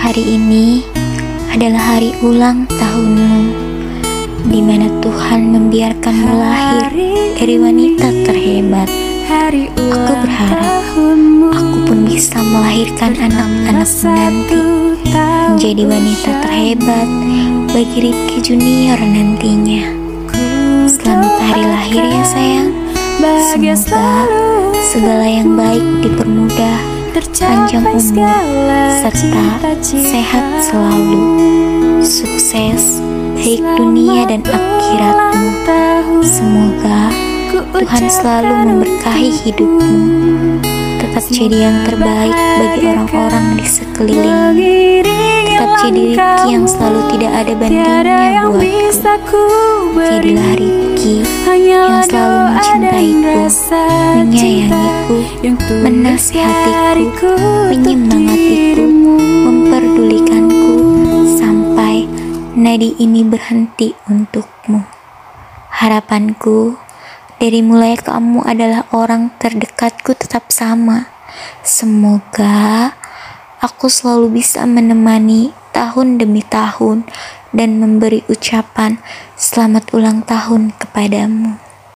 Hari ini adalah hari ulang tahunmu, di mana Tuhan membiarkanmu lahir dari wanita terhebat. Aku berharap aku pun bisa melahirkan anak-anakmu nanti menjadi wanita terhebat bagi Rifki Junior nantinya. Selamat hari lahir ya sayang. Semoga segala yang baik dipermudah, panjang umur, serta sehat selalu. Sukses baik dunia dan akhiratmu. Semoga Tuhan selalu memberkahi hidupmu. Tetap jadi yang terbaik bagi orang-orang di sekelilingmu. Tetap jadi Rifki yang selalu tidak ada bandingnya buatku. Jadilah menyayangiku, menasihatiku, menyemangatiku, memperdulikanku sampai nadi ini berhenti untukmu. Harapanku dari mulai kamu adalah orang terdekatku tetap sama. Semoga aku selalu bisa menemani tahun demi tahun dan memberi ucapan selamat ulang tahun kepadamu.